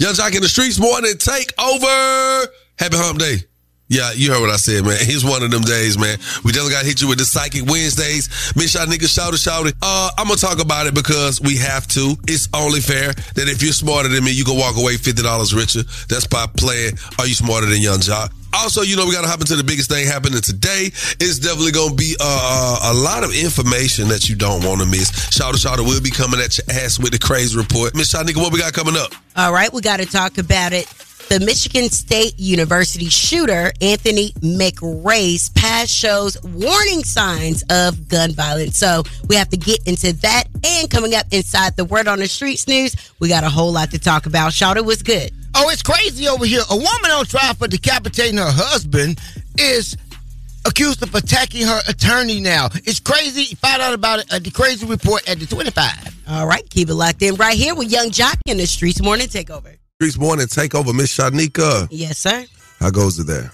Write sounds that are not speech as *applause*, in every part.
Yung Joc in the streets morning take over. Happy hump day. Yeah, you heard what I said, man. It's one of them days, man. We definitely got to hit you with the Psychic Wednesdays. Miss y'all niggas shout it, shout it. Uh, I'm going to talk about it because we have to. It's only fair that if you're smarter than me, you can walk away $50 richer. That's by playing Are You Smarter Than Yung Joc? Also, you know, we got to hop into the biggest thing happening today. It's definitely going to be uh, a lot of information that you don't want to miss. Shout out, shout out. We'll be coming at your ass with the crazy report. Miss Shanika, what we got coming up? All right, we got to talk about it. The Michigan State University shooter, Anthony McRae's past shows warning signs of gun violence. So we have to get into that. And coming up inside the Word on the Streets news, we got a whole lot to talk about. Shawty was good. Oh, it's crazy over here. A woman on trial for decapitating her husband is accused of attacking her attorney now. It's crazy. Find out about it at the crazy report at the 25. All right, keep it locked in right here with Yung Joc in the Streets Morning Takeover. Streets Morning take over, Miss Shanika. Yes, sir. How goes it there?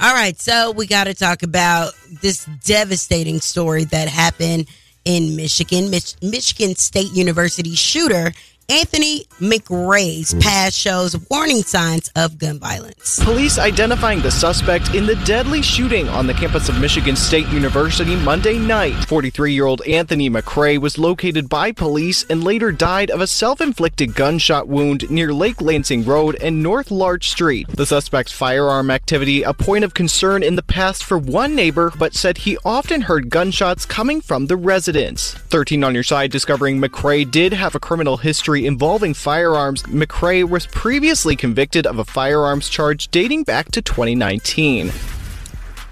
All right, so we got to talk about this devastating story that happened in Michigan. Mich- Michigan State University shooter Anthony McRae's past shows warning signs of gun violence. Police identifying the suspect in the deadly shooting on the campus of Michigan State University Monday night. 43 year old Anthony McRae was located by police and later died of a self inflicted gunshot wound near Lake Lansing Road and North Larch Street. The suspect's firearm activity, a point of concern in the past for one neighbor, but said he often heard gunshots coming from the residence. 13 on your side discovering McRae did have a criminal history involving firearms. McRae was previously convicted of a firearms charge dating back to 2019.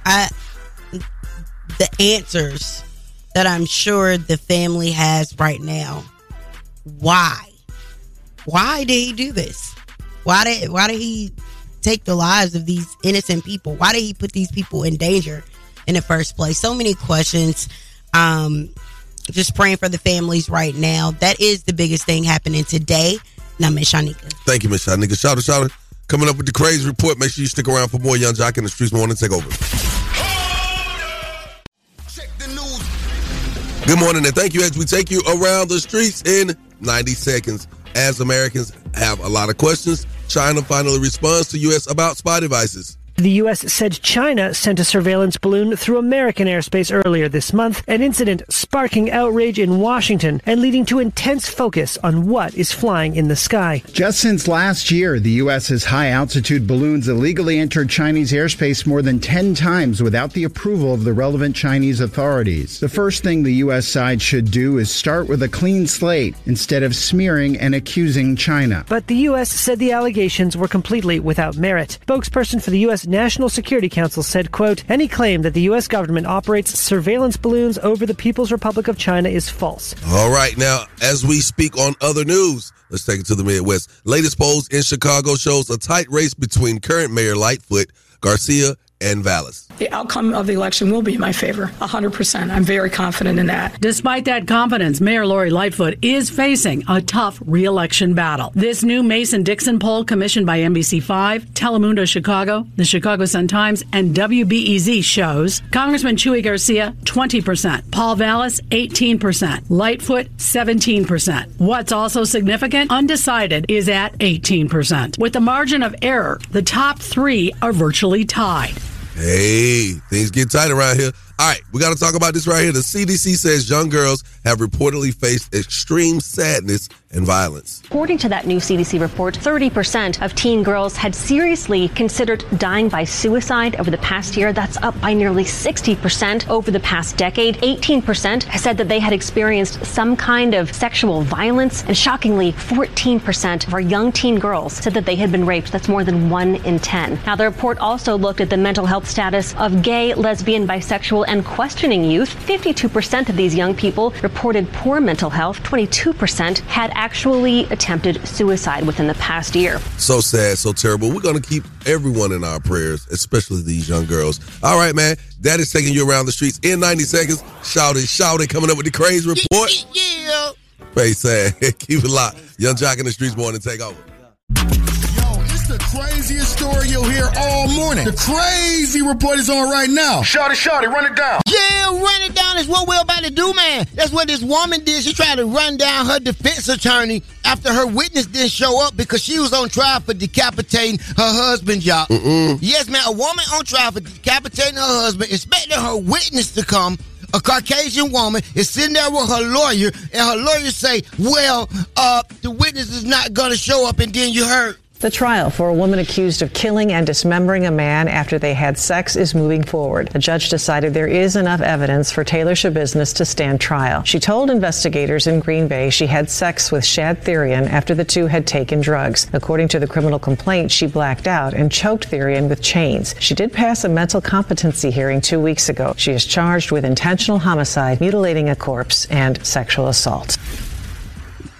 I, the answers that I'm sure the family has right now. Why? Why did he do this? Why did why did he take the lives of these innocent people? Why did he put these people in danger in the first place? So many questions. Um, just praying for the families right now. That is the biggest thing happening today. Now, Miss Shanika. Thank you, Miss Shanika. Shout out, shout out. Coming up with the crazy report. Make sure you stick around for more Yung Joc in the Streets Morning Take over. Good morning, and thank you as we take you around the streets in 90 seconds. As Americans have a lot of questions, China finally responds to U.S. about spy devices. The U.S. said China sent a surveillance balloon through American airspace earlier this month, an incident sparking outrage in Washington and leading to intense focus on what is flying in the sky. Just since last year, the U.S.'s high altitude balloons illegally entered Chinese airspace more than 10 times without the approval of the relevant Chinese authorities. The first thing the U.S. side should do is start with a clean slate instead of smearing and accusing China. But the U.S. said the allegations were completely without merit. Spokesperson for the U.S. National Security Council said, quote, any claim that the U.S. government operates surveillance balloons over the People's Republic of China is false. All right, now, as we speak on other news, let's take it to the Midwest. Latest polls in Chicago shows a tight race between current Mayor Lightfoot, Garcia, and Vallas. The outcome of the election will be in my favor, 100%. I'm very confident in that. Despite that confidence, Mayor Lori Lightfoot is facing a tough reelection battle. This new Mason Dixon poll, commissioned by NBC5, Telemundo Chicago, the Chicago Sun-Times, and WBEZ shows Congressman Chuy Garcia, 20%, Paul Vallas, 18%, Lightfoot, 17%. What's also significant, undecided, is at 18%. With the margin of error, the top three are virtually tied. Hey, things get tight around here. All right, we got to talk about this right here. The CDC says young girls have reportedly faced extreme sadness and violence. According to that new CDC report, 30% of teen girls had seriously considered dying by suicide over the past year. That's up by nearly 60% over the past decade. 18% said that they had experienced some kind of sexual violence. And shockingly, 14% of our young teen girls said that they had been raped. That's more than one in 10. Now, the report also looked at the mental health status of gay, lesbian, bisexual, and questioning youth. 52% of these young people reported poor mental health. 22% had actually attempted suicide within the past year. So sad, so terrible. We're going to keep everyone in our prayers, especially these young girls. All right, man. That is taking you around the streets in 90 seconds. Shout it, shout it, coming up with the crazy report. Yeah. Face sad. *laughs* keep it locked. Yung Joc in the streets morning take over. Yo, it's the craziest story you'll hear all morning. The crazy report is on right now. Shawty, shawty, run it down. Run it down is what we're about to do, man. That's what this woman did. She tried to run down her defense attorney after her witness didn't show up because she was on trial for decapitating her husband, y'all. Yes, man, a woman on trial for decapitating her husband, expecting her witness to come. A Caucasian woman is sitting there with her lawyer, and her lawyer say, "Well, uh, the witness is not gonna show up." And then you heard. The trial for a woman accused of killing and dismembering a man after they had sex is moving forward. A judge decided there is enough evidence for Taylor Schabusiness to stand trial. She told investigators in Green Bay she had sex with Shad Thyrion after the two had taken drugs. According to the criminal complaint, she blacked out and choked Thyrion with chains. She did pass a mental competency hearing two weeks ago. She is charged with intentional homicide, mutilating a corpse, and sexual assault.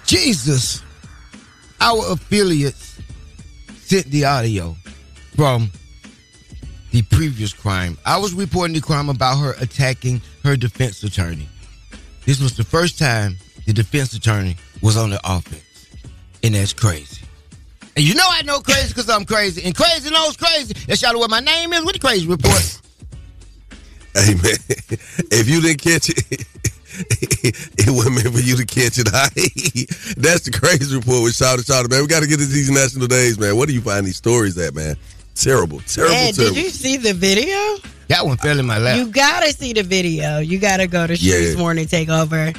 Jesus, our affiliates sent the audio from the previous crime. I was reporting the crime about her attacking her defense attorney. This was the first time the defense attorney was on the offense. And that's crazy. And you know I know crazy because I'm crazy. And crazy knows crazy. That's y'all what my name is with the crazy report. *laughs* Hey, man. If you didn't catch it, *laughs* it wasn't meant for you to catch it. *laughs* That's the crazy report with Shout Shout man. We got to get to these national days, man. What do you find these stories at, man? Terrible, terrible, Yeah, terrible. did you see the video? That one fell in my lap. You gotta see the video. You gotta go to Yeah. Streets Morning Takeover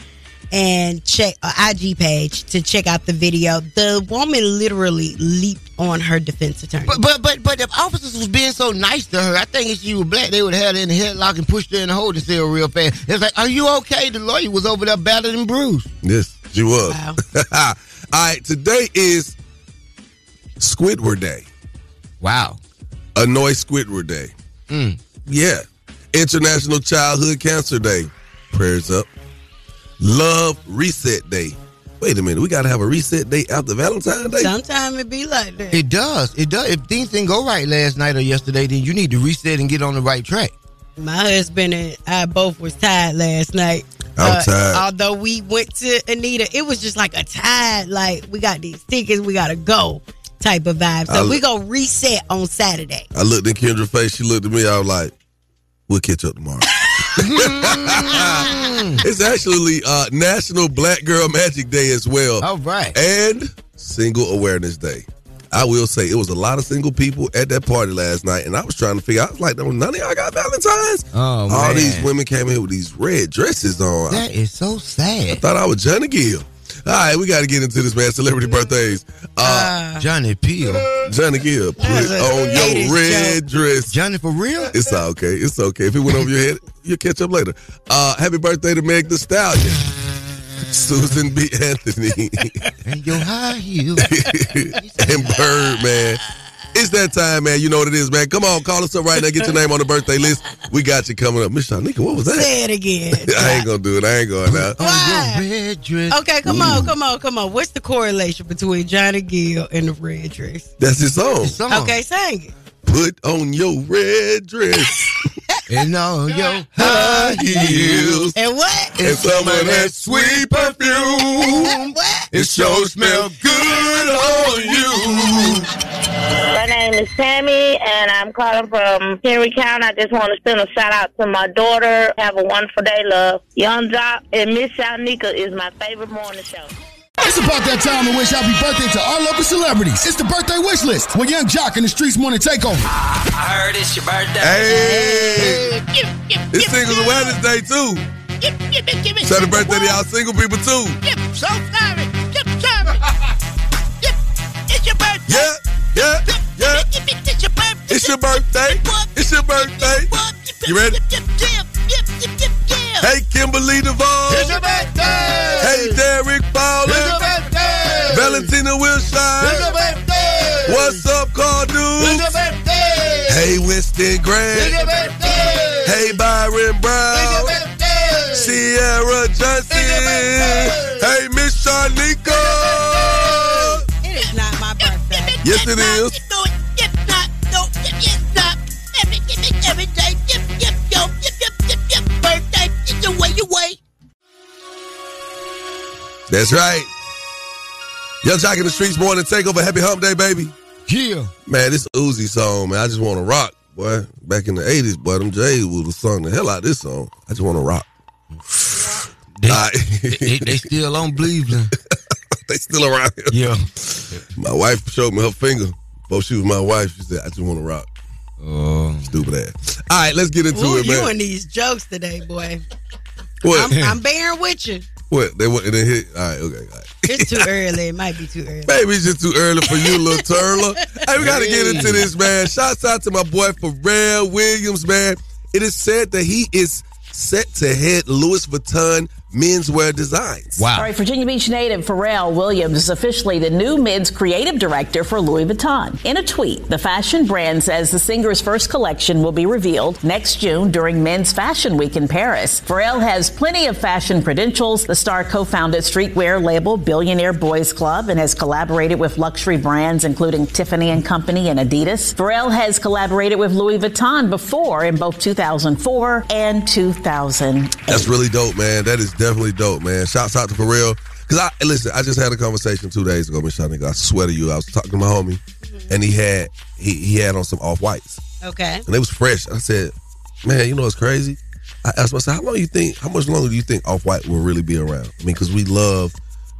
and check uh, IG page to check out the video. The woman literally leaped on her defense attorney. But but but but if officers was being so nice to her, I think if she was black, they would have had her in the headlock and pushed her in the holding cell real fast. It's like, are you okay? The lawyer was over there battered and bruised. Yes, she was. *laughs* All right, today is Squidward Day. Wow. Annoy Squidward Day. Mm. Yeah. International Childhood Cancer Day. Prayers up. Love Reset Day. Wait a minute, we gotta have a reset day after Valentine's Day. Sometimes it be like that. It does. It does. If things didn't go right last night or yesterday, then you need to reset and get on the right track. My husband and I both was tired last night. Uh, I'm tired. Although we went to Anita, it was just like a tired, like we got these tickets, we gotta go type of vibe. So I- we go reset on Saturday. I looked at Kendra's face, she looked at me, I was like, we'll catch up tomorrow. *laughs* *laughs* it's actually uh, National Black Girl Magic Day as well. All right. And Single Awareness Day. I will say it was a lot of single people at that party last night, and I was trying to figure out. I was like, none of y'all got Valentine's. Oh, All man. these women came in with these red dresses on. That is so sad. I thought I was Johnny Gill. All right, we got to get into this, man. Celebrity birthdays. Uh, Johnny Peel. Johnny Gill, put on your red dress. Johnny for real? It's okay. It's okay. If it went over your head, you'll catch up later. Uh, happy birthday to Meg the Stallion. Susan B. Anthony. *laughs* and your high heel. *laughs* and Bird, man. It's that time, man. You know what it is, man. Come on, call us up right now. Get your name on the birthday list. We got you coming up. Miss Shanika, what was that? Say it again. *laughs* I ain't gonna do it. I ain't going oh, out. Why? Red dress. Okay, come on, come on, come on. What's the correlation between Johnny Gill and the red dress? That's his song. Okay, sing it. Put on your red dress *laughs* and on your high heels And what? and some of that sweet perfume. It sure smell good on you. My name is Tammy, and I'm calling from Henry County. I just want to send a shout out to my daughter. Have a wonderful day, love. Yung Joc and Miss Shanika is my favorite morning show. It's about that time to wish happy birthday to our local celebrities. It's the birthday wish list with Yung Joc in the Streets Morning Takeover. I heard it's your birthday. Hey, it's Singles Awareness Day too. Give, give, give So happy birthday to y'all single people too. Yep, so sorry. So sorry. It's your birthday. Yeah, yeah, yeah. It's your birthday. It's your birthday. It's. You ready? Hey, Kimberly Devon. It's your birthday. Hey, Derek Fowler. It's your birthday. Valentina Wilshire. It's your birthday. What's up, Carl It's your birthday. Hey, Winston It's Grant. your birthday. Hey, Byron Brown. It's your birthday. Sierra Johnson. It's your birthday. Hey, Miss Shanika. It is. That's right. Yung Joc in the streets morning takeover. Happy hump day, baby. Yeah. Man, this Uzi song, man. I just want to rock, boy. Back in the 80s, boy, them Jays would have sung the hell out of this song. I just want to rock. They, All right. they, they still on Cleveland. *laughs* they still around here. Yeah. My wife showed me her finger. Before she was my wife, she said, I just want to rock. Oh. Stupid ass. All right, let's get into Ooh, it, you man. and these jokes today, boy. What? I'm, I'm bearing with you. what? They went and they hit. All right, okay. All right. It's too *laughs* early. It might be too early. Maybe it's just too early for you, little turtle. hey, we got to get into this, man. Shouts out to my boy Pharrell Williams, man. It is said that he is set to head Louis Vuitton menswear designs. Wow. All right, Virginia Beach native Pharrell Williams is officially the new men's creative director for Louis Vuitton. In a tweet, the fashion brand says the singer's first collection will be revealed next June during Men's Fashion Week in Paris. Pharrell has plenty of fashion credentials. The star co-founded streetwear label Billionaire Boys Club and has collaborated with luxury brands including Tiffany and Company and Adidas. Pharrell has collaborated with Louis Vuitton before in both 2004 and 2008. That's really dope, man. That is definitely dope, man. Shouts out to Pharrell. Cause I listen, I just had a conversation two days ago, Miss Shanika. I swear to you, I was talking to my homie, mm-hmm. and he had he he had on some off whites, Okay. and they was fresh. I said, man, you know what's crazy? I asked myself, how long you think? How much longer do you think off white will really be around? I mean, because we love,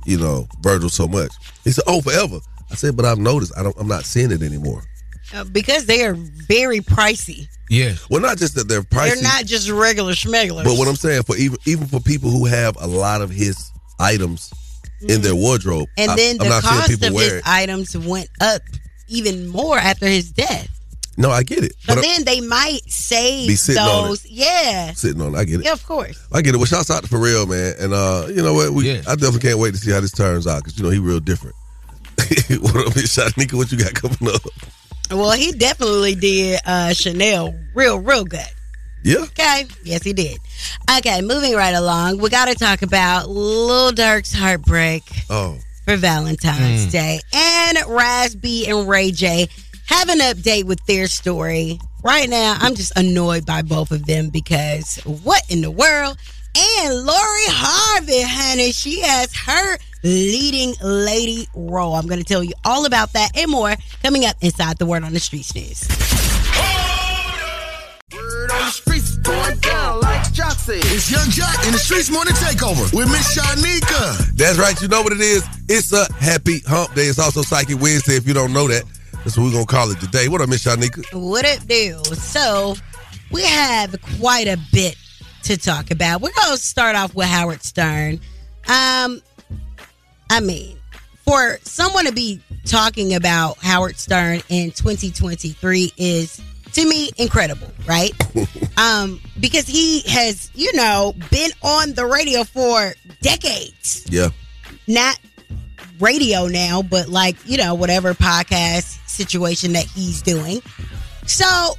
you know, Virgil so much. He said, oh, forever. I said, but I've noticed I don't. I'm not seeing it anymore. Uh, because they are very pricey. Yeah. Well, not just that they're pricey. They're not just regular schmegglers. But what I'm saying for even even for people who have a lot of his items in their wardrobe, and I- then I'm the not seeing cost people of his it. items went up even more after his death. No, I get it. But, I'm then they might save Be sitting on those. Yeah. sitting on, it. I get it. Yeah, of course. I get it. Well, shouts out to Pharrell, man. And uh, you know what? We I definitely can't wait to see how this turns out because you know he real different. *laughs* what up, Miss Shanika? What you got coming up? Well, he definitely did uh, Chanel real, real good. Yeah. Okay. Yes, he did. Okay, moving right along. We got to talk about Lil Durk's heartbreak Oh, for Valentine's Mm. Day. And Raz B and Ray J have an update with their story. Right now, I'm just annoyed by both of them because what in the world? And Lori Harvey, honey, she has her leading lady role. I'm going to tell you all about that and more coming up inside the Word on the Streets news. Word on the streets going down like Joc. It's Yung Joc in the Streets Morning Takeover with Miss Shanika. that's right. You know what it is? It's a happy hump day. It's also Psychic Wednesday. If you don't know that, that's what we're gonna call it today. What up, Miss Shanika? What it do? So we have quite a bit to talk about. We're gonna start off with Howard Stern. Um, I mean, for someone to be talking about Howard Stern in 2023 is to me incredible, right? *laughs* um, because he has, you know, been on the radio for decades Yeah. not radio now, but like, you know, whatever podcast situation that he's doing. So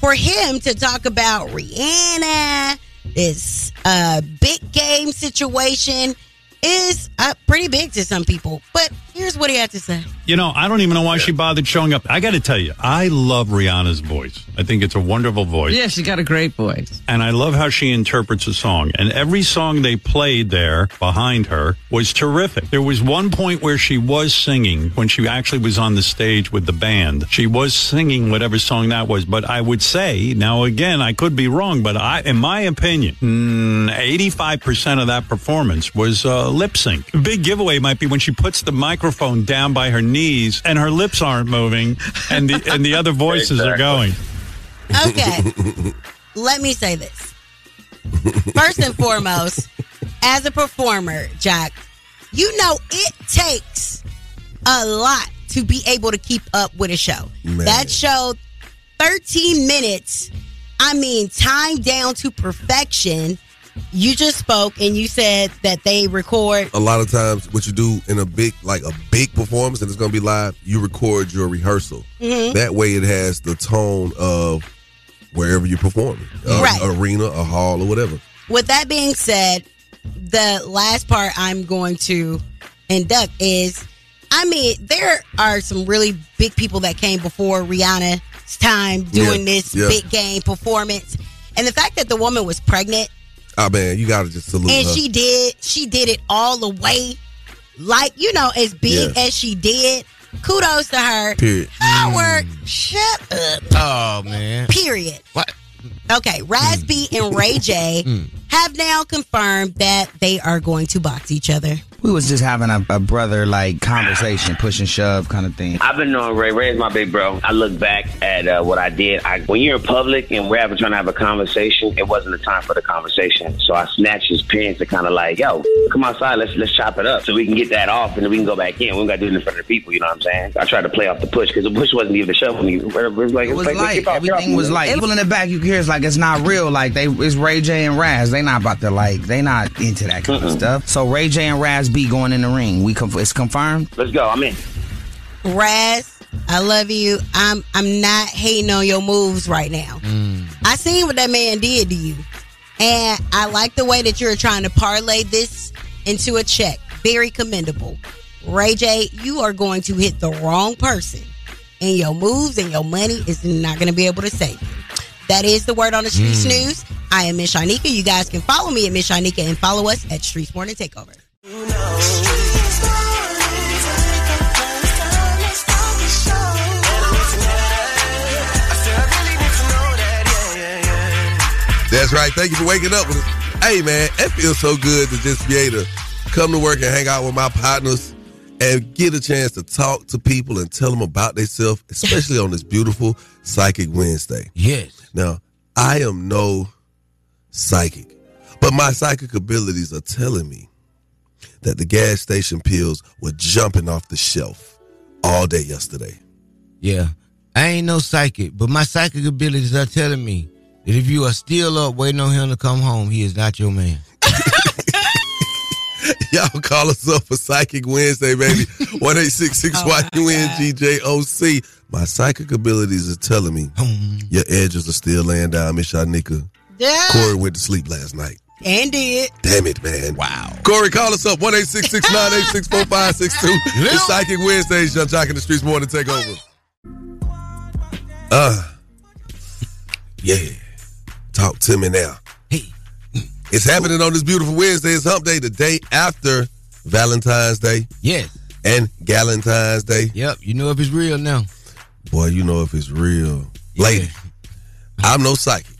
for him to talk about Rihanna, this uh big game situation is uh, pretty big to some people. But here's what he had to say. You know, I don't even know why she bothered showing up. I got to tell you, I love Rihanna's voice. I think it's a wonderful voice. Yeah, she got a great voice. And I love how she interprets a song. And every song they played there behind her was terrific. There was one point where she was singing when she actually was on the stage with the band. She was singing whatever song that was. But I would say, now again, I could be wrong, but I, in my opinion, mm, 85% of that performance was uh, lip sync. Big giveaway might be when she puts the microphone down by her knees and her lips aren't moving and the, and the other *laughs* voices are going. Okay. Let me say this. First and foremost, as a performer, Jack, you know it takes a lot to be able to keep up with a show. Man. That show, 13 minutes, I mean, time down to perfection. You just spoke and you said that they record. A lot of times, what you do in a big, like a big performance, and it's gonna be live, you record your rehearsal. Mhm. That way, it has the tone of wherever you're performing, a, Right. arena, a hall, or whatever. With that being said, the last part I'm going to induct is I mean, there are some really big people that came before Rihanna's time doing Yeah, this yeah. big game performance. And the fact that the woman was pregnant Oh man, you gotta just salute and her. she did she did it all the way like you know as big Yeah. as she did kudos to her Period. howard shut up Oh man. period What? okay Raz B and ray j Mm. have now confirmed that they are going to box each other We was just having a, a brother like conversation, push and shove kind of thing. I've been knowing Ray. Ray is my big bro. I look back at uh, what I did. I, when you're in public and we're having trying to have a conversation, it wasn't the time for the conversation. So I snatched his pants and kind of like, yo, come outside. Let's let's chop it up so we can get that off and then we can go back in. We don't got to do it in front of the people. You know what I'm saying? I tried to play off the push because the push wasn't even shoving me. It was like It was like, like get off, everything was like people in the back. You hear it's like it's not real. Like they it's Ray J and Raz. They not about to like they not into that kind of stuff. So Ray J and Raz be going in the ring. We conf- it's confirmed. Let's go. I'm in. raz i love you i'm i'm not hating on your moves right now mm. I seen what that man did to you. And I like the way that you're trying to parlay this into a check. Very commendable. Ray J, you are going to hit the wrong person. And your moves and your money is not going to be able to save you. That is the word on the Streets mm. News. I am Miss Shanika. You guys can follow me at Miss Shanika and follow us at Streets Morning Takeover. That's right. Thank you for waking up with us. Hey, man, it feels so good to just be able to come to work and hang out with my partners and get a chance to talk to people and tell them about themselves, especially on this beautiful Psychic Wednesday. Yes. Now, I am no psychic, but my psychic abilities are telling me that the gas station pills were jumping off the shelf all day yesterday. Yeah. I ain't no psychic, but my psychic abilities are telling me that if you are still up waiting on him to come home, he is not your man. *laughs* Y'all call us up for Psychic Wednesday, baby. *laughs* 1 GJOC. My psychic abilities are telling me *laughs* your edges are still laying down, Miss Shanika. Yeah. Corey went to sleep last night. And did. Damn it, man. Wow. Corey, call us up. 1 It's Psychic Wednesdays. Yung Joc in the Streets Morning Take over. Uh, yeah. Talk to me now. Hey. It's happening on this beautiful Wednesday. It's Hump Day, the day after Valentine's Day. Yes. And Galentine's Day. Yep. You know if it's real now. Boy, you know if it's real. Lady, I'm no psychic.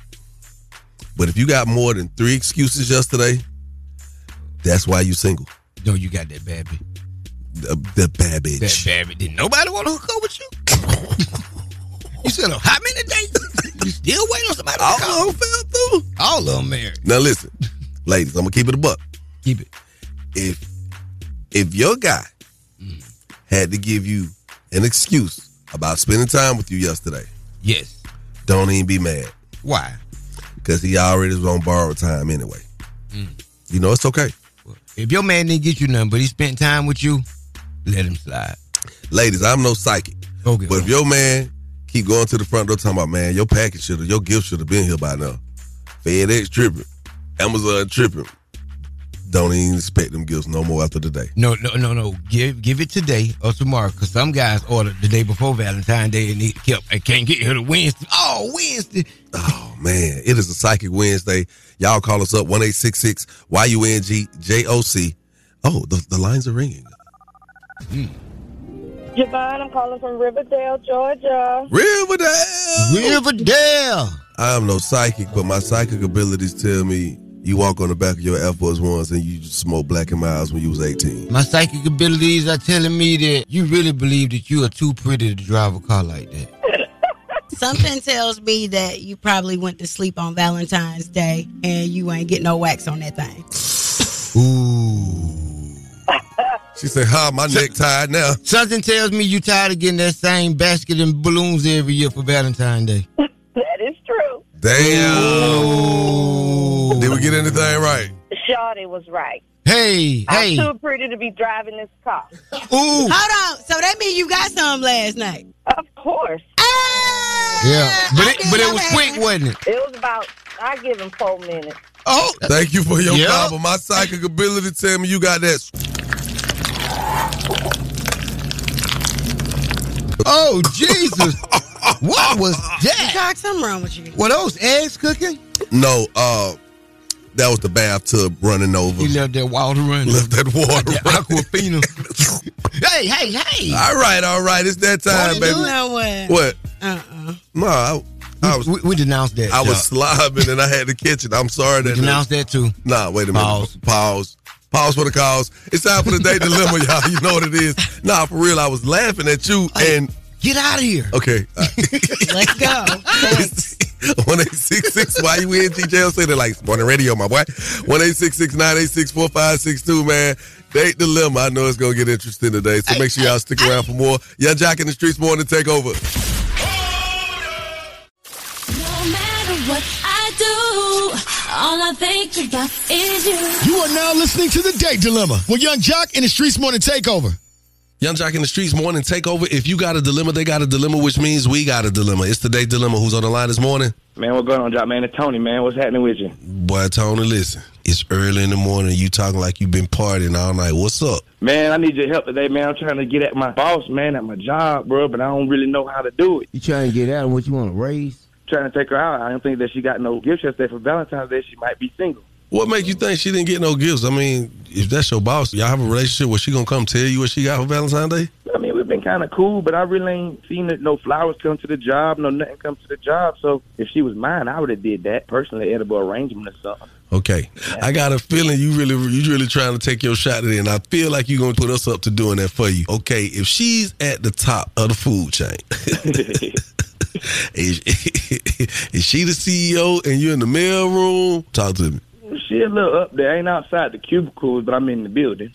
But if you got more than three excuses yesterday, that's why you single. No, you got that bad bitch. The, the bad bitch. That bad bitch. Did nobody want to hook up with you? *laughs* you said how many days? You still waiting on somebody to All call? of them fell through. All of them married. Now listen, ladies, I'm gonna keep it a buck. Keep it. If if your guy had to give you an excuse about spending time with you yesterday, Yes. don't even be mad. Why? Because he already was on borrowed time anyway. Mm. You know it's okay. If your man didn't get you nothing, but he spent time with you, let him slide. Ladies, I'm no psychic. Okay. But if your man keep going to the front door talking about, man, your package should have, your gift should have been here by now. FedEx tripping, Amazon tripping. Don't even expect them gifts no more after today. No, no, no, no. Give give it today or tomorrow, because some guys ordered the day before Valentine's Day and he kept I can't get here to Wednesday. Oh, Wednesday. Oh man, it is a psychic Wednesday. Y'all call us up one eight six six Y U N G J O C. Oh, the, the lines are ringing. Hmm. Javon, I'm calling from Riverdale, Georgia. Riverdale. Riverdale. I am no psychic, but my psychic abilities tell me you walk on the back of your Air Force Ones and you smoke Black and Milds when you was 18. My psychic abilities are telling me that you really believe that you are too pretty to drive a car like that. Something tells me that you probably went to sleep on Valentine's Day and you ain't get no wax on that thing. Ooh. she said, "Ha, my neck tied now." Something tells me you tired of getting that same basket and balloons every year for Valentine's Day. *laughs* That is true. Damn. Did we get anything right? Shawty was right. Hey, hey. I'm too pretty to be driving this car. Ooh. Hold on. So that means you got some last night. Of course. Ah! Yeah, but it, but it was quick, wasn't it? It was about, I give him four minutes. Oh, Thank you for your Yep. call, but my psychic ability tell me you got that. Oh Jesus! what was that? Doc, something wrong with you. Were those eggs cooking? No, uh, that was the bathtub running over. You left that water running. Left that water *laughs* That running. Aquafina. *laughs* hey, hey, hey! All right, all right, it's that time, You baby. know what? What? Uh-uh. No, I, I was. We, we denounced that. I was slobbing and I had to catch it. I'm sorry that. You denounced that too. Nah, wait a minute. Pause. Pause. Pause for the cause. It's time for the day dilemma, *laughs* y'all. You know what it is. Nah, for real, I was laughing at you and Get out of here. okay. uh, Let's go. One eight six six. Why you in TJ? Say that like morning radio, my boy. One eight six six nine eight six four five six two. Man, date dilemma. I know it's gonna get interesting today, so make sure y'all stick around for more. Yung Joc in the streets morning takeover. No matter what I do, all I think about is you. You are now listening to the Date Dilemma with Yung Joc in the Streets Morning Takeover. Yung Joc in the streets morning takeover. If you got a dilemma, they got a dilemma, which means we got a dilemma. It's the date dilemma. Who's on the line this morning? Man, what's going on, Joc? Man, it's Tony, man. What's happening with you? Boy, Tony, listen. It's early in the morning. You talking like you've been partying all night. What's up? Man, I need your help today, man. I'm trying to get at my boss, man, at my job, bro, but I don't really know how to do it. You trying to get out and what you want to raise? Trying to take her out. I don't think that she got no gifts yesterday for Valentine's Day. She might be single. What make you think she didn't get no gifts? I mean, if that's your boss, y'all have a relationship where she gonna come tell you what she got for Valentine's Day? I mean, we've been kind of cool, but I really ain't seen it, no flowers come to the job, no nothing come to the job. So if she was mine, I would have did that personally, edible arrangement or something. Okay, I got a feeling you really, you really trying to take your shot at it, and I feel like you're gonna put us up to doing that for you. Okay, if she's at the top of the food chain, *laughs* *laughs* is, *laughs* is she the CEO and you're in the mail room? Talk to me. She a little up there. Ain't outside the cubicles, but I'm in the building.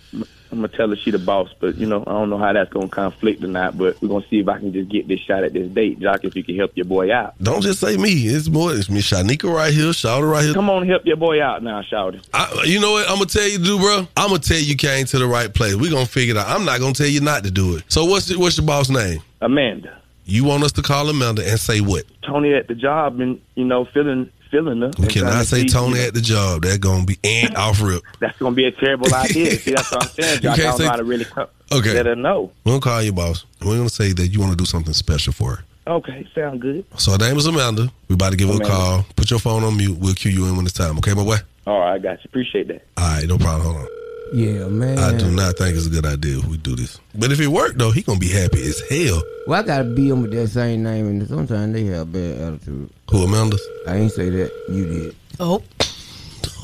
I'm gonna tell her she the boss, but you know I don't know how that's gonna conflict or not. But we're gonna see if I can just get this shot at this date, Joc. If you can help your boy out. Don't just say me. It's more. It's me, Shanika right here, Shawty right here. Come on, help your boy out now, Shawty. You know what I'm gonna tell you to do, bro? I'm gonna tell you came to the right place. We gonna figure it out. I'm not gonna tell you not to do it. So what's the, what's your boss name? Amanda. You want us to call Amanda and say what? Tony at the job and you know feeling feeling her. We and cannot say Tony you at the job. That's gonna be ant off rip. *laughs* That's gonna be a terrible *laughs* idea. See, that's what I'm saying, can't don't say- know how to really co- Okay. let her know. We're gonna call your boss. We're gonna say that you want to do something special for her. Okay, sound good. So her name is Amanda. We about to give her a call. Put your phone on mute. We'll cue you in when it's time. Okay, my boy. All right, I got you. Appreciate that. All right, no problem. Hold on. Yeah, man. I do not think it's a good idea if we do this. But if it worked though, he gonna be happy as hell. Well, I gotta be them with that same name, and sometimes they have bad attitude. Who Amanda? I ain't say that. You did. Oh.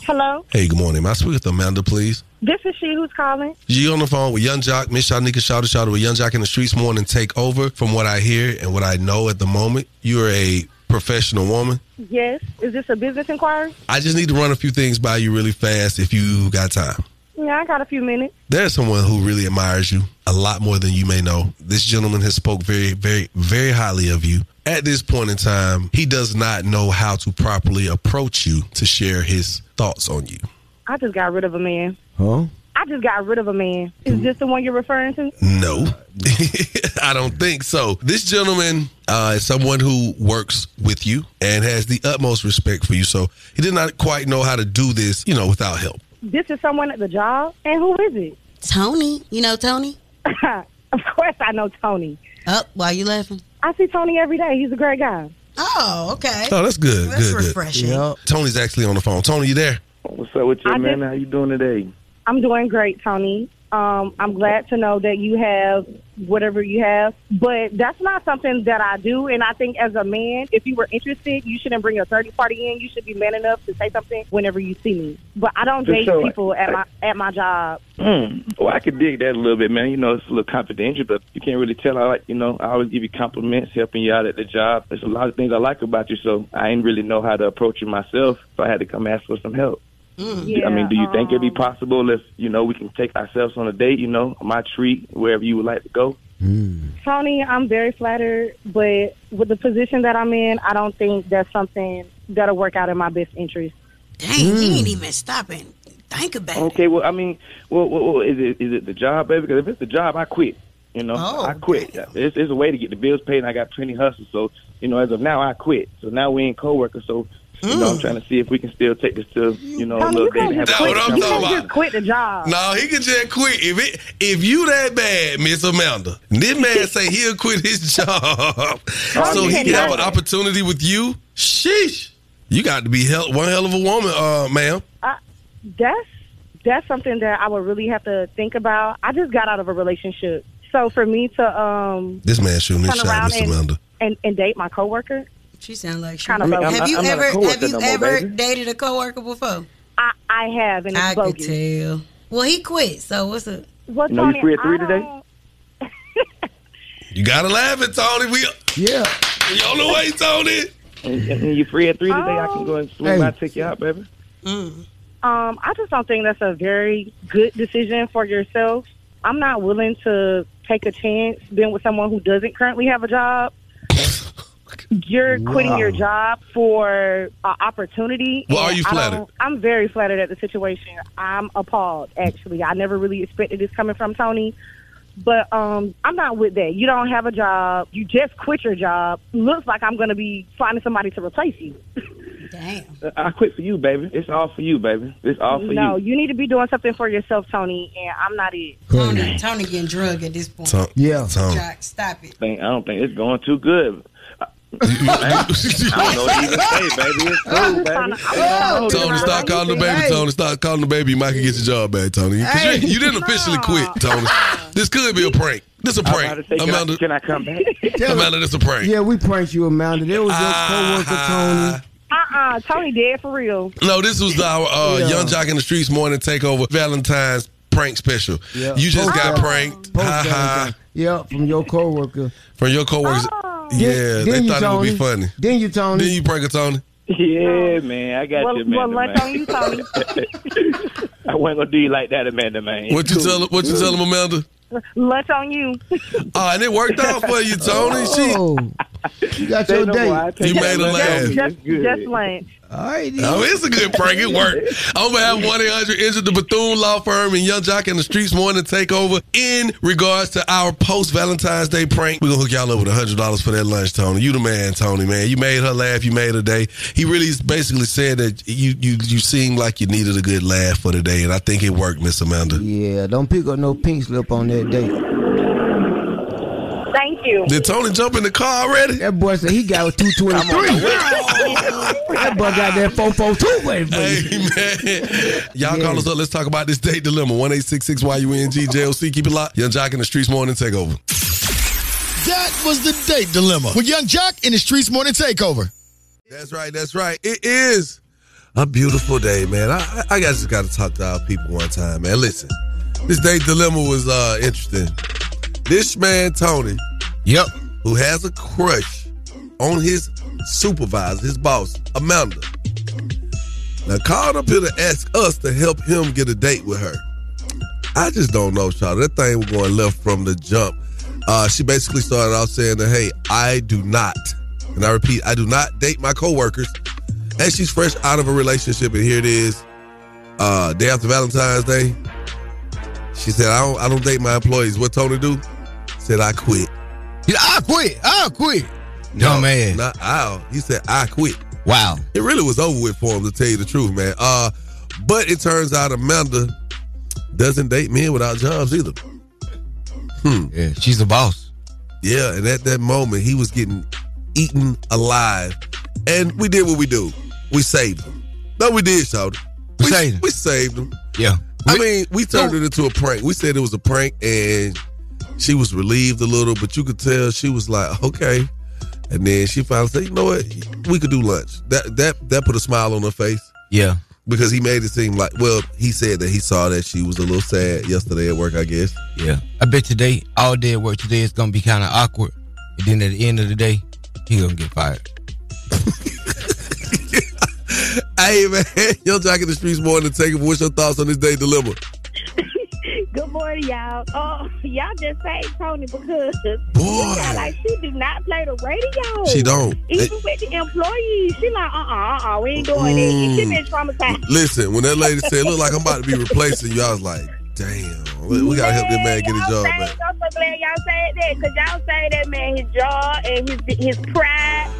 Hello, Hey, good morning. May I speak with Amanda, please? this is she who's calling. You on the phone with Yung Joc, Miss Shanika Shawty Shawty with Yung Joc in the streets morning take over. From what I hear and what I know at the moment, you're a professional woman. Yes, is this a business inquiry? I just need to run a few things by you really fast if you got time. Yeah, I got a few minutes. There's someone who really admires you a lot more than you may know. This gentleman has spoke very, very, very highly of you. At this point in time, he does not know how to properly approach you to share his thoughts on you. I just got rid of a man. Huh? I just got rid of a man. Is this the one you're referring to? No, *laughs* I don't think so. This gentleman uh, is someone who works with you and has the utmost respect for you. So he did not quite know how to do this, you know, without help. This is someone at the job, and who is it? Tony. You know Tony? *laughs* of course, I know Tony. Up, why are you laughing? I see Tony every day. He's a great guy. Oh, okay. Oh, that's good. That's good, good. refreshing. Tony's actually on the phone. Tony, you there? What's up with you, I man? just- How you doing today? I'm doing great, Tony. Um, I'm glad to know that you have whatever you have, but that's not something that I do. And I think as a man, if you were interested, you shouldn't bring a third party in. You should be man enough to say something whenever you see me. But I don't date sure. people at my at my job. Hmm. Well, I could dig that a little bit, man. You know, it's a little confidential, but you can't really tell. I like, you know, I always give you compliments, helping you out at the job. There's a lot of things I like about you, so I ain't really know how to approach you myself. So I had to come ask for some help. Yeah, I mean, do you think it'd be um, possible if you know we can take ourselves on a date? You know, my treat wherever you would like to go. Tony, I'm very flattered, but with the position that I'm in, I don't think that's something that'll work out in my best interest. Dang, he ain't even stopping. Think about it. Okay, well, I mean, well, well, well is it is it the job, baby? Because if it's the job, I quit. You know, Oh, I quit. It's, it's a way to get the bills paid, and I got plenty hustle. So, you know, as of now, I quit. So now we ain't coworkers. So, you know, I'm trying to see if we can still take this to, you know, a little you date can't and have just a quit. conversation. You can't just quit the job. No, he can just quit. If it if you that bad, Miss Amanda, this man *laughs* say he'll quit his *laughs* job so he can have an opportunity with you. Sheesh. You got to be hell, one hell of a woman, uh, ma'am. I, that's that's something that I would really have to think about. I just got out of a relationship, so for me to um This man shooting his shot, around Miss Amanda. and and date my coworker, She sounds like she. kind of low. have you I'm ever have you no ever baby. dated a coworker before? I I have, and it's I could tell. Well, he quit. So what's up? what's You know, you Tony, free at three I today? *laughs* You gotta laugh at Tony. We Yeah. you on the way, Tony. And, and you free at three today? I can go and swing Hey. by, take you out, baby. Um, I just don't think that's a very good decision for yourself. I'm not willing to take a chance being with someone who doesn't currently have a job. You're quitting your job for an opportunity. Well, are you flattered? I'm very flattered at the situation. I'm appalled, actually. I never really expected this coming from Tony. But um, I'm not with that. You don't have a job. You just quit your job. Looks like I'm going to be finding somebody to replace you. Damn. I quit for you, baby. It's all for you, baby. It's all for no, you. No, you need to be doing something for yourself, Tony, and I'm not it. Tony, Tony getting drug at this point. Tony, Yeah. Tony. Joc, stop it. I don't think it's going too good. *laughs* I don't know what to even say, baby. It's cool, baby. I. Tony, stop calling the baby. Tony, stop calling the baby. You might can get your job back, Tony. 'Cause you, you didn't officially quit, Tony. This could be a prank. This a I was prank. about to say, can, Amanda, I, can I come back? Tell Amanda, this a prank. Yeah, we pranked you, Amanda. There was your Ah. coworker, Tony. Uh-uh, Tony dead for real. No, this was our uh, *laughs* Yeah. Yung Joc in the Streets morning takeover Valentine's prank special. Yeah. You just got Post- pranked. Post Ha ha. Valentine. Yeah, from your coworker. From your coworkers. Yeah, Then- they then you, thought it would be funny. Then you, Tony. Then you prank a Tony. Yeah, man. I got Well, you, Amanda, well, lunch man. on you, Tony. *laughs* I wasn't gonna do you like that, Amanda, man. What you Cool. tell what you tell him, Amanda? Lunch on you. Oh, and it worked out for you, Tony. She, Oh, you got Say your no date. You made a lunch laugh. just, It's just lunch. All right. then. oh, it's a good prank. It worked. *laughs* I'm gonna have one eight hundred injured the Bethune Law Firm and Yung Joc in the Streets morning takeover in regards to our post Valentine's Day prank. We're gonna hook y'all up with hundred dollars for that lunch, Tony. You the man, Tony. Man, you made her laugh. You made her day. He really basically said that you you you seemed like you needed a good laugh for the day, and I think it worked, Miss Amanda. Yeah, don't pick up no pink slip on that date. Thank you. Did Tony jump in the car already? That boy said he got a 223. *laughs* that boy got that 442 waiting for you. Hey man, y'all call us up. Let's talk about this date dilemma. One eight six six Y U N G J O C. Keep it locked. Yung Joc in the Streets morning takeover. That was the date dilemma with Yung Joc in the Streets Morning Takeover. That's right. That's right. It is a beautiful day, man. I, I I just got to talk to our people one time, man. Listen, this date dilemma was uh interesting. This man Tony, Yep. who has a crush on his supervisor, his boss, Amanda. Now called up here to ask us to help him get a date with her. I just don't know, Charlie. That thing was going left from the jump. Uh, she basically started out saying that, hey, I do not, and I repeat, I do not date my coworkers. And she's fresh out of a relationship, and here it is, uh, day after Valentine's Day. She said, I don't, I don't date my employees. What Tony do? Said I quit. Yeah, I quit. I quit. No, man. Not I. He said I quit. Wow. It really was over with for him to tell you the truth, man. Uh, but it turns out Amanda doesn't date men without jobs either. Hmm. Yeah, she's the boss. Yeah, and at that moment he was getting eaten alive, and we did what we do. We saved him. No, we did, Shawty. We saved him. We saved him. Yeah. I mean, we turned it into a prank. We said it was a prank, and she was relieved a little, but you could tell she was like, okay. And then she finally said, you know what? We could do lunch. That that that put a smile on her face Yeah. because he made it seem like, well, he said that he saw that she was a little sad yesterday at work, I guess. Yeah. I bet today, all day at work today, is gonna be kind of awkward. And then at the end of the day, he gonna get fired. *laughs* Hey, man, Yung Joc in the Streets morning to take it. What's your thoughts on this day dilemma? *laughs* Good morning, y'all. Oh, *laughs* y'all just saved Tony because *laughs* Boy. she like she do not play the radio. She don't. Even with the employees, she like, uh, uh, uh, we ain't doing it. She been traumatized. Listen, when that lady said, look like I'm about to be replacing you, I was like, damn, we, we gotta help this man get his job back. I'm so glad y'all said that because y'all say that man his jaw and his his pride.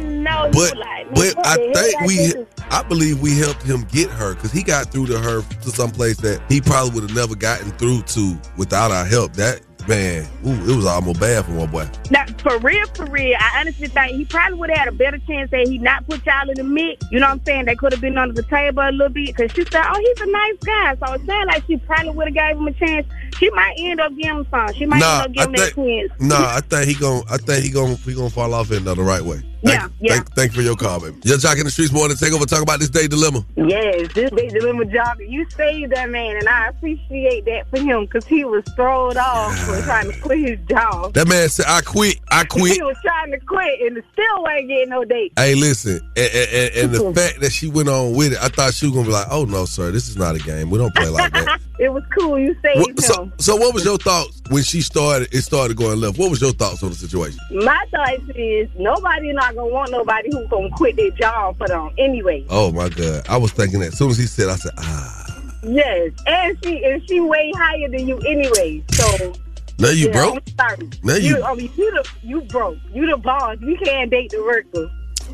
Know But like, but I think we? I believe we helped him get her because he got through to her to some place that he probably would have never gotten through to without our help. That man, ooh, it was almost bad for my boy. Now, for real, for real, I honestly think he probably would have had a better chance that he not put y'all in the mix. You know what I'm saying? They could have been under the table a little bit because she said, "Oh, he's a nice guy." So it sounded like she probably would have gave him a chance. She might end up giving him some. She might Nah, end up giving I that twins. Nah, I think he gon' I think he gon' he gonna fall off in the right way. Yeah, yeah. Thank, thank you for your call, baby. Your jock in the streets morning. Take over. Talk about this day dilemma. Yes, this day dilemma job. You saved that man, and I appreciate that for him because he was thrown off trying to quit his job. That man said, "I quit. I quit." He was trying to quit, and still ain't getting no date. Hey, listen, and, and, and- and the fact that she went on with it, I thought she was gonna be like, "Oh no, sir, this is not a game. We don't play like that." *laughs* it was cool. You saved What- him. so, so what was your thoughts when she started? It started going left. What was your thoughts on the situation? My thoughts is nobody not gonna want nobody who's gonna quit their job for them anyway. Oh my god, I was thinking that. As soon as he said, I said, "Ah, Yes, and she and she way higher than you anyway. So now you yeah, broke." I'm sorry. Now you- I mean, you the you broke. You the boss. You can't date the worker.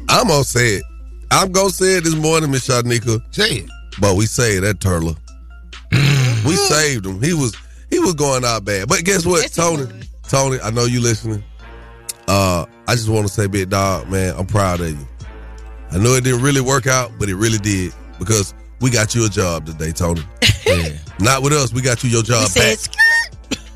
I'm gonna say it. I'm gonna say it this morning, Miss Shanika. Say it. But we say that turtle. we saved him. He was he was going out bad. But guess what, Tony? Tony, I know you listening. Uh, I just want to say, big dog, man, I'm proud of you. I know it didn't really work out, but it really did because we got you a job today, Tony. Yeah. *laughs* Not with us. We got you your job He back. said,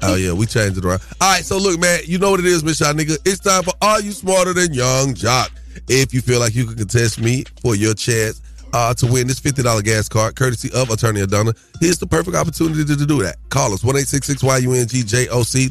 Oh yeah, we changed it around. All right, so look, man, you know what it is, Miss Shot Nigga. It's time for Are You Smarter Than Yung Joc? If you feel like you can contest me for your chance uh, to win this fifty dollar gas card, courtesy of Attorney Adonna, here's the perfect opportunity to, do that. Call us one eight six six Y U N G J O C.